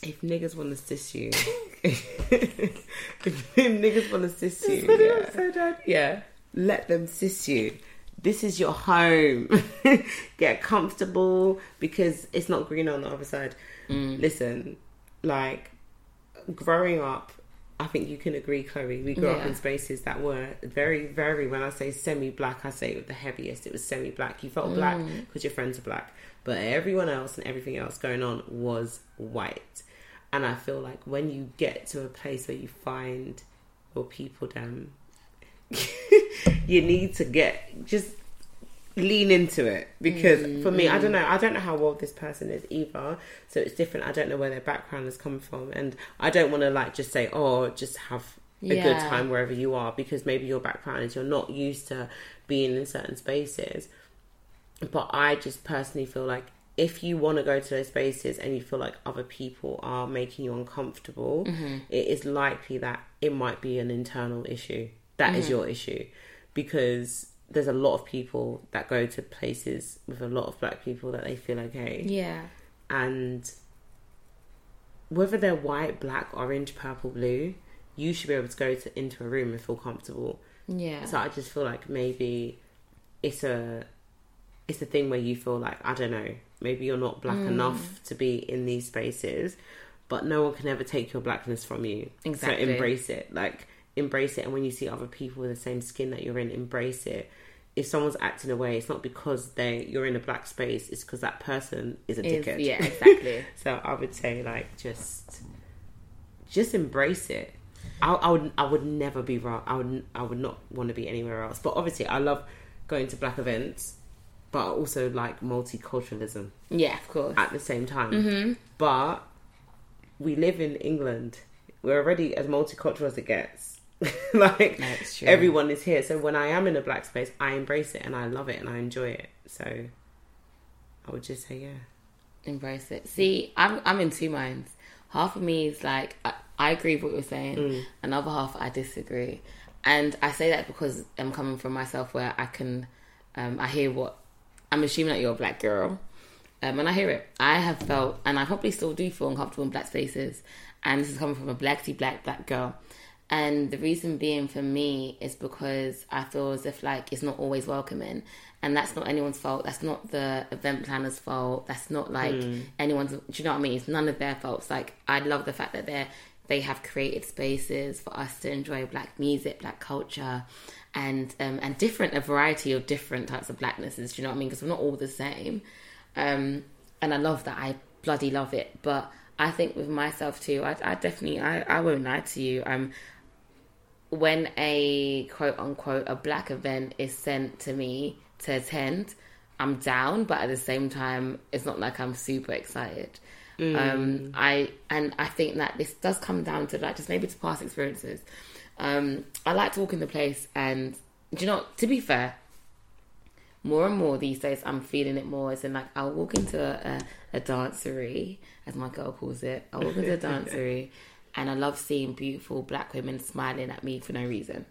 If niggas want to sis you, if niggas want to sis you, yeah, so. Yeah. let them sis you. This is your home. Get comfortable because it's not green on the other side. Mm. Listen, like growing up, I think you can agree, Chloe. We grew up in spaces that were very, very. When I say semi-black, I say it with the heaviest. It was semi-black. You felt black mm. because your friends are black, but everyone else and everything else going on was white. And I feel like when you get to a place where you find your people, damn, you need to get just lean into it. Because mm, for me i don't mm. know i don't know how old this person is either. So it's different. I don't know where their background has come from. And i don't want to like just say oh just have a good time wherever you are because maybe your background is you're not used to being in certain spaces. But i just personally feel like if you want to go to those spaces and you feel like other people are making you uncomfortable mm-hmm. it is likely that it might be an internal issue. That is mm-hmm. your issue. Because there's a lot of people that go to places with a lot of black people that they feel okay Yeah. and whether they're white, black, orange, purple, blue, you should be able to go to, into a room and feel comfortable. Yeah. So I just feel like maybe it's a it's a thing where you feel like I don't know, maybe you're not black Mm. enough to be in these spaces, but no one can ever take your blackness from you. Exactly. So embrace it, like embrace it, and when you see other people with the same skin that you're in, embrace it. If someone's acting away, it's not because they you're in a black space. It's because that person is a Is- dickhead. yeah, exactly. so I would say like just just embrace it. I, I would I would never be wrong. I would I would not want to be anywhere else. But obviously, I love going to black events, but I also like multiculturalism yeah, of course. at the same time. Mm-hmm. But we live in England. We're already as multicultural as it gets. like true. everyone is here. So when I am in a black space, I embrace it and I love it and I enjoy it. So I would just say yeah. Embrace it. See, I'm I'm in two minds. Half of me is like I, I agree with what you're saying. Another half I disagree, and I say that because I'm coming from myself where I can, um, I hear what I'm assuming that you're a black girl, Um, and I hear it. I have felt, and I probably still do feel uncomfortable in black spaces. And this is coming from a blacky black black girl. And the reason being for me is because I feel as if like it's not always welcoming. And that's not anyone's fault. That's not the event planner's fault. That's not like anyone's. Do you know what I mean? It's none of their faults. Like I love the fact that they're they have created spaces for us to enjoy black music, black culture, and um, and different a variety of different types of blacknesses. Do you know what I mean? Because we're not all the same. Um, and I love that. I bloody love it. But I think with myself too, I, I definitely I, I won't lie to you. Um, when a quote unquote a black event is sent to me to attend, I'm down, but at the same time, it's not like I'm super excited. Um, I and I think that this does come down to like just maybe to past experiences. Um, I like to walk in the place, and do you know? To be fair, more and more these days, I'm feeling it more. As in, like I'll walk into a, a, a dancery, as my girl calls it. I walk into a dancery, and I love seeing beautiful black women smiling at me for no reason.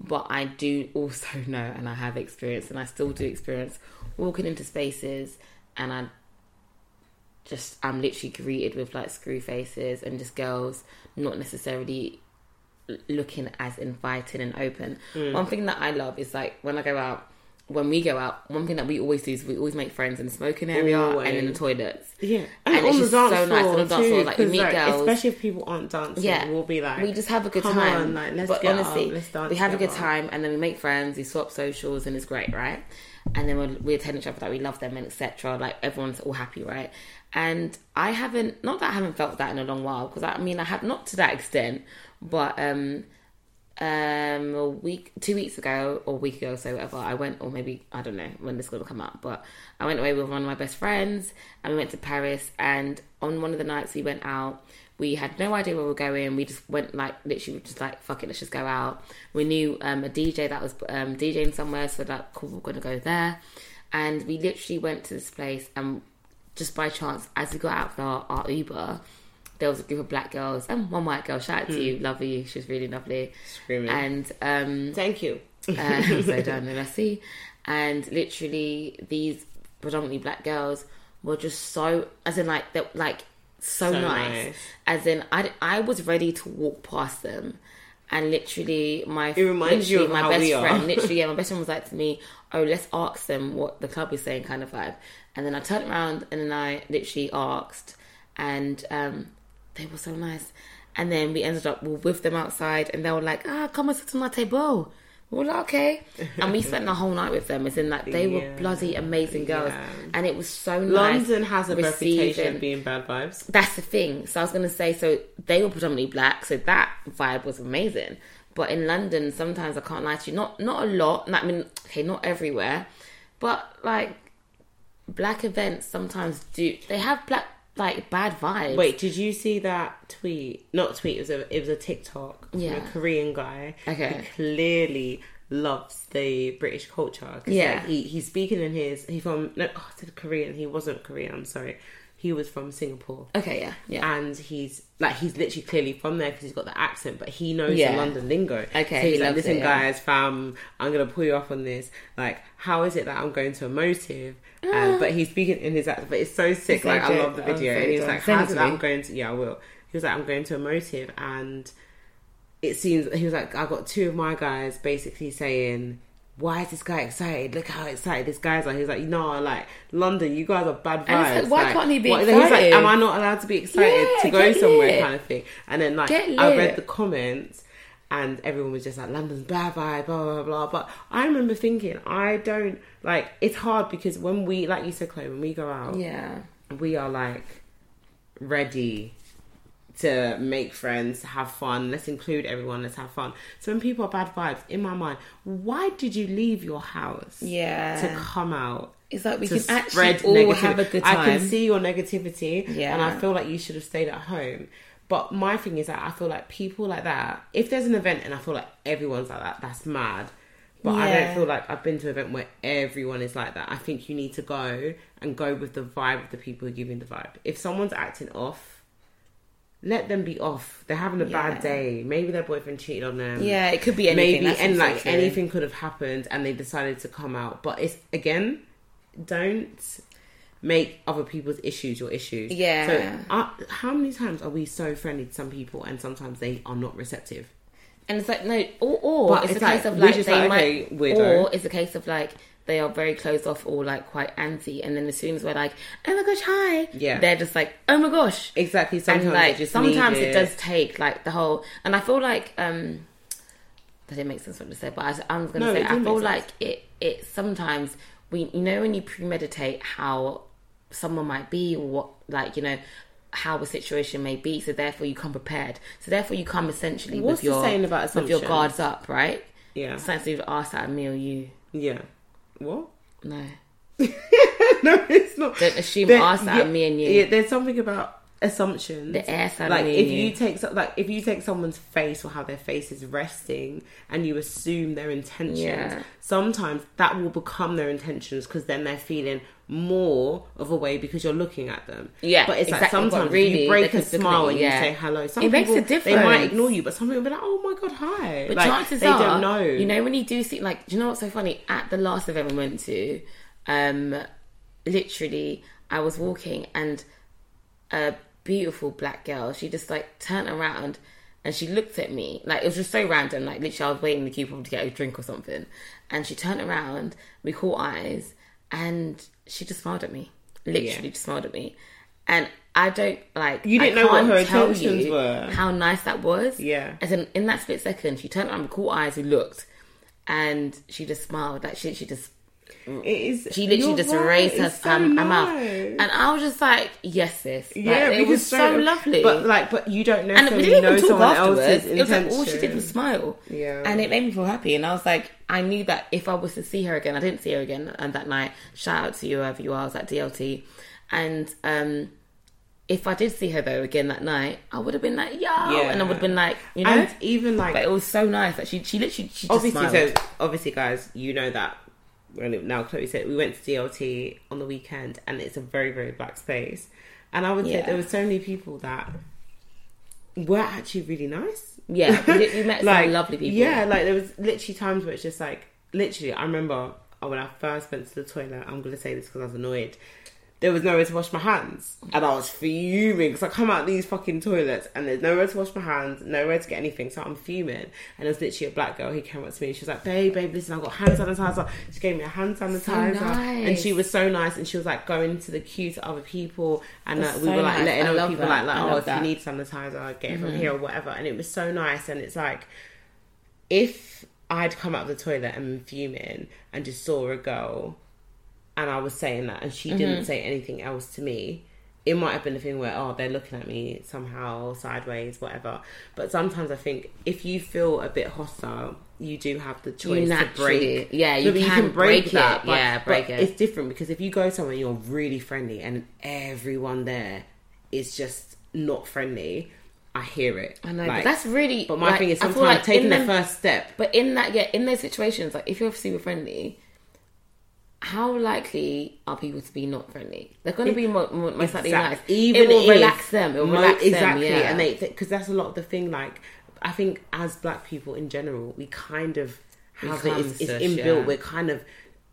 But I do also know, and I have experienced, and I still do experience walking into spaces, and I just I'm literally greeted with like screw faces and just girls not necessarily looking as inviting and open. Mm. One thing that I love is like when I go out, when we go out, one thing that we always do is we always make friends in the smoking area and in the Always. toilets. Yeah, And and, it's just so nice floor on the dance floor, like, 'cause, meet girls. especially if people aren't dancing. Yeah. we'll be like, we just have a good "Come time. on, like, let's but get honestly, up, let's dance we have a good together." time, and then we make friends, we swap socials, and it's great, right? And then we we attend each other, like we love them, and etc. Like everyone's all happy, right? And I haven't, not that I haven't felt that in a long while, because I mean I have not to that extent, but um, um, a week, two weeks ago, or a week ago, so whatever, I went, or maybe I don't know when this to come up but I went away with one of my best friends, and we went to Paris. And on one of the nights we went out, we had no idea where we were going. We just went like literally just like fuck it, let's just go out. We knew um, a DJ that was um, DJing somewhere, so like cool, we're gonna go there. And we literally went to this place, and just by chance, as we got out of our, our Uber, there was a group of black girls and one white girl. Shout out to you, love you. She was really lovely. Screaming. And um, Thank you. uh, so down in Messi. And literally, these predominantly black girls were just so, as in like, they like so, So nice. nice. As in, I, I was ready to walk past them. And literally, my It reminds you literally, of my how best we are. friend, literally, yeah, my best friend was like to me, "Oh, let's ask them what the club is saying," kind of vibe. And then I turned around and then I literally asked, and um, they were so nice. And then we ended up with them outside, and they were like, "Ah, come and sit on my table." We were like, "Okay," and we spent the whole night with them. As in, like they were bloody amazing girls, Yeah. and it was so nice. London has a receiving- reputation of being bad vibes. that's the thing. So I was gonna say, so they were predominantly black, so that vibe was amazing. But in London, sometimes I can't lie to you, not not a lot. I mean, okay, not everywhere, but like black events sometimes do. They have black like bad vibes. Wait, did you see that tweet? Not tweet. It was a it was a TikTok from Yeah. a Korean guy. Okay. who clearly loves the British culture. Yeah. like, he he's speaking in his he from no oh, I said Korean. He wasn't Korean. I'm sorry. He was from Singapore. Okay, yeah, yeah. And he's like he's literally clearly from there because he's got the accent, but he knows Yeah. the London lingo. Okay, so he's he like, "Listen, it, yeah. guys, fam, I'm gonna pull you off on this. Like, how is it that I'm going to a motive?" And, but he's speaking in his accent, but it's so sick. It's so like, I love the video, so and he's like, Send "How it is it that. I'm going to?" Yeah, I will. He was like, "I'm going to a motive," and it seems he was like, "I got two of my guys basically saying." Why is this guy excited? Look how excited this guy's like. He's like, no, like London, you guys are bad vibes. And like, why can't he be what- He's like, excited? am I not allowed to be excited Yeah, to go somewhere? lit. Kind of thing. And then like I read the comments and everyone was just like London's bad vibe, blah blah blah. But I remember thinking, I don't like. It's hard because when we, like you said, Chloe, when we go out, yeah, we are like ready to make friends, have fun. Let's include everyone. Let's have fun. So when people are bad vibes, in my mind, why did you leave your house? yeah. To come out it's like we can actually all negativity. have a good time. I can see your negativity, Yeah. and I feel like you should have stayed at home. But my thing is that I feel like people like that. If there's an event and I feel like everyone's like that, that's mad. But I don't feel like I've been to an event where everyone is like that. I think you need to go and go with the vibe of the people who give you the vibe. If someone's acting off, let them be off. They're having a Yeah. bad day. Maybe their boyfriend cheated on them yeah, it could be anything. maybe That's and like true. anything could have happened and they decided to come out but it's again don't make other people's issues your issues. Yeah. So, uh, how many times are we so friendly to some people and sometimes they are not receptive? And it's like no, or, or it's, it's a like, case of like they like, might, weirdo. or it's a case of like they are very closed off or like quite anti, and then as soon as we're like, oh my gosh, hi, Yeah. they're just like, oh my gosh, Exactly. Sometimes and like sometimes it does take like the whole, and I feel like um that didn't make sense what to say, but I, I'm gonna No, say I feel like it it sometimes we you know when you premeditate how someone might be or what like you know how a situation may be so therefore you come prepared so therefore you come essentially What's with your saying about with your guards up right Yeah. like you've asked of me or you Yeah. What? no no, it's not. Don't assume There- out of me and you. Yeah, there's something about assumptions. The air side of like me if you you. take so, like if you take someone's face or how their face is resting and you assume their intentions, Yeah. sometimes that will become their intentions because then they're feeling more of a way because you're looking at them. Yeah, but it's like exactly, but sometimes really, you break a can look at smile and yeah. you say hello. Some It makes people, a They might ignore you, but some people will be like, "Oh my god, hi!" But like, chances they are, don't know. you know, when you do see, like, do you know what's so funny? At the last event we went to, um, literally, I was walking and a beautiful black girl, she just like turned around and she looked at me. Like, it was just so random. Like, literally, I was waiting in the queue probably to get a drink or something. And she turned around, we caught eyes, and she just smiled at me. Literally, Yeah. just smiled at me. And I don't like. You didn't know what her intentions were. How nice that was. Yeah. As in, in that split second, she turned around, we caught eyes, we looked, and she just smiled. Like she, she just, it is. she literally just right, raised her, so her mouth, and I was just like, "Yes, sis." Like, Yeah, it was so lovely. But like, but you don't know. and we didn't know even talk afterwards. It was like all she did was smile. Yeah. and it made me feel happy. And I was like, I knew that if I was to see her again, I didn't see her again. And that night, shout out to you whoever you are. I was at DLT, and um, if I did see her though again that night, I would have been like, "Yo," and I would have been like, you know. and even like but it was so nice that she she literally she just obviously, smiled. so obviously, guys, you know that. Now Chloe said we went to DLT on the weekend, and it's a very very black space. And I would say there were so many people that were actually really nice. Yeah, we, we met some lovely people. Yeah, like there was literally times where it's just like literally. I remember when I first went to the toilet. I'm gonna say this because I was annoyed. There was nowhere to wash my hands, and I was fuming because I come out these fucking toilets and there's nowhere to wash my hands, nowhere to get anything. So I'm fuming, and there was literally a black girl who came up to me and she was like, "Babe, babe, listen, I've got hand sanitizer." She gave me a hand sanitizer, and nice. she was so nice, and she was like going to the queue to other people, and uh, we so were like nice. letting I other people that. like, like oh, if that. Mm-hmm. you need sanitizer, get it from here or whatever. And it was so nice. And it's like, if I'd come out of the toilet and been fuming and just saw a girl and I was saying that and she Mm-hmm. didn't say anything else to me, it might have been a thing where, oh, they're looking at me somehow, sideways, whatever. But sometimes I think if you feel a bit hostile, you do have the choice to break. yeah, No, you can break it. but- Yeah, break but it. It's different because if you go somewhere and you're really friendly and everyone there is just not friendly, I hear it. I know, Like, but that's really. But my like, thing is sometimes like taking in the first step. But in that, yeah, in those situations, like if you're super friendly, how likely are people to be not friendly? They're going to be more, more, most likely nice. Even it will if relax them. It will mo- relax exactly, them. Yeah. and they because that's a lot of the thing. Like I think as black people in general, we kind of have it. It's, it's inbuilt. yeah. We're kind of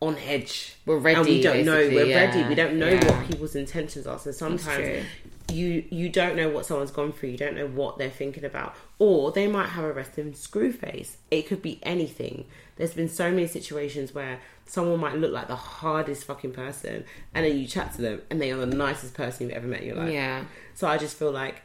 on edge. We're and we ready, don't know. We're yeah. ready. We don't know Yeah. what people's intentions are. So sometimes. You you don't know what someone's gone through. You don't know what they're thinking about, or they might have a resting screw face. It could be anything. There's been so many situations where someone might look like the hardest fucking person, and then you chat to them, and they are the nicest person you've ever met in your life. yeah. So I just feel like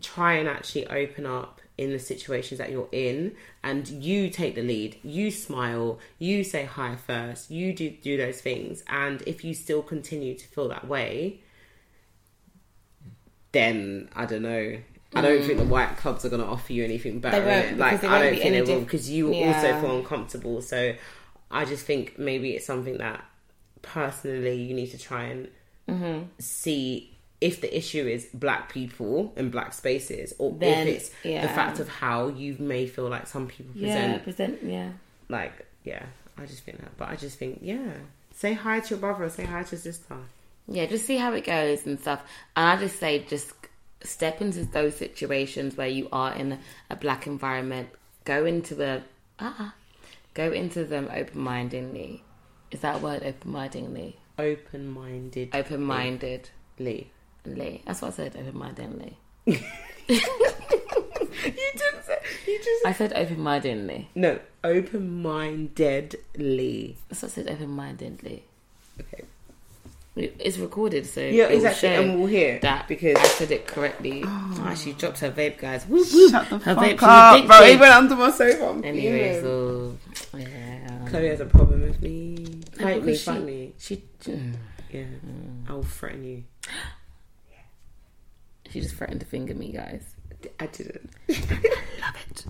try and actually open up in the situations that you're in and you take the lead you smile you say hi first you do do those things and if you still continue to feel that way then i don't know I don't think the white clubs are going to offer you anything better. Mm. Like I don't think they will because you Yeah. also feel uncomfortable. So I just think maybe it's something that personally you need to try and Mm-hmm. see if the issue is black people and black spaces or Then, if it's the fact of how you may feel like some people Yeah. present Present. Yeah. like yeah i just think that but i just think yeah say hi to your brother say hi to your sister Yeah, just see how it goes and stuff. And I just say, just step into those situations where you are in a black environment. Go into the ah, go into them open mindedly. Is that word? Open mindedly. open-minded. Open-minded. Lee. Lee. That's what I said. Open-mindedly. you didn't say. You just. I said open-mindedly. no, open-mindedly. That's what I said. Open-mindedly. Okay. It's recorded, so Yeah, it will exactly, and we'll hear that because- I said it correctly. Ah, she dropped her vape, guys. Whoop, whoop. Shut the her fuck vape, up, bro. He went under my sofa. I'm Anyway, so yeah. Chloe has a problem with me. Fight me, fight she- me. She mm, Yeah, I will threaten you. she just threatened to finger me, guys. I didn't. Love it.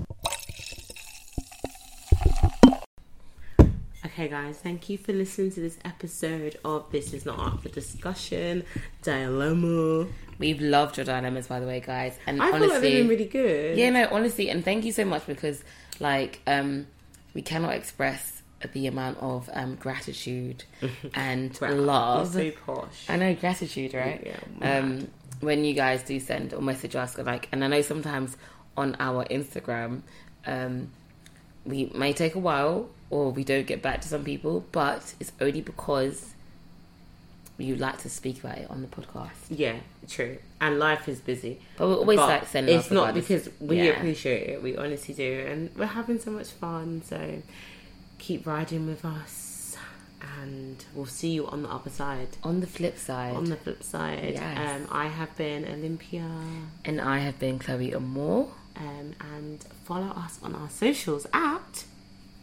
Okay, guys, thank you for listening to this episode of This Is Not Up for Discussion Dilemma. We've loved your dilemmas, by the way, guys. And I feel honestly, like they've been really good. yeah, no, honestly, and thank you so much because, like, um, we cannot express the amount of um, gratitude and Wow, love. So posh. I know gratitude, right? Yeah, Um, when you guys do send or message us, like, and I know sometimes on our Instagram, um, we may take a while or we don't get back to some people, but it's only because you like to speak about it on the podcast. Yeah, true. And life is busy. But we're always But like sending. It's not because we Yeah. appreciate it. We honestly do, and we're having so much fun. So keep riding with us, and we'll see you on the other side. On the flip side, On the flip side, Yes. um, I have been Olympia, and I have been Chloe Amore. um, and follow us on our socials at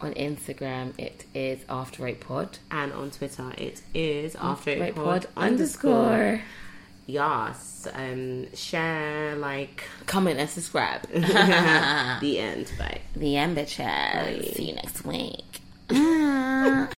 On Instagram, it is After Eight Pod. and on Twitter it is after Eight Eight pod underscore. Yes, um, share like Comment and subscribe. the end. Bye. the end, bitches. Bye. See you next week.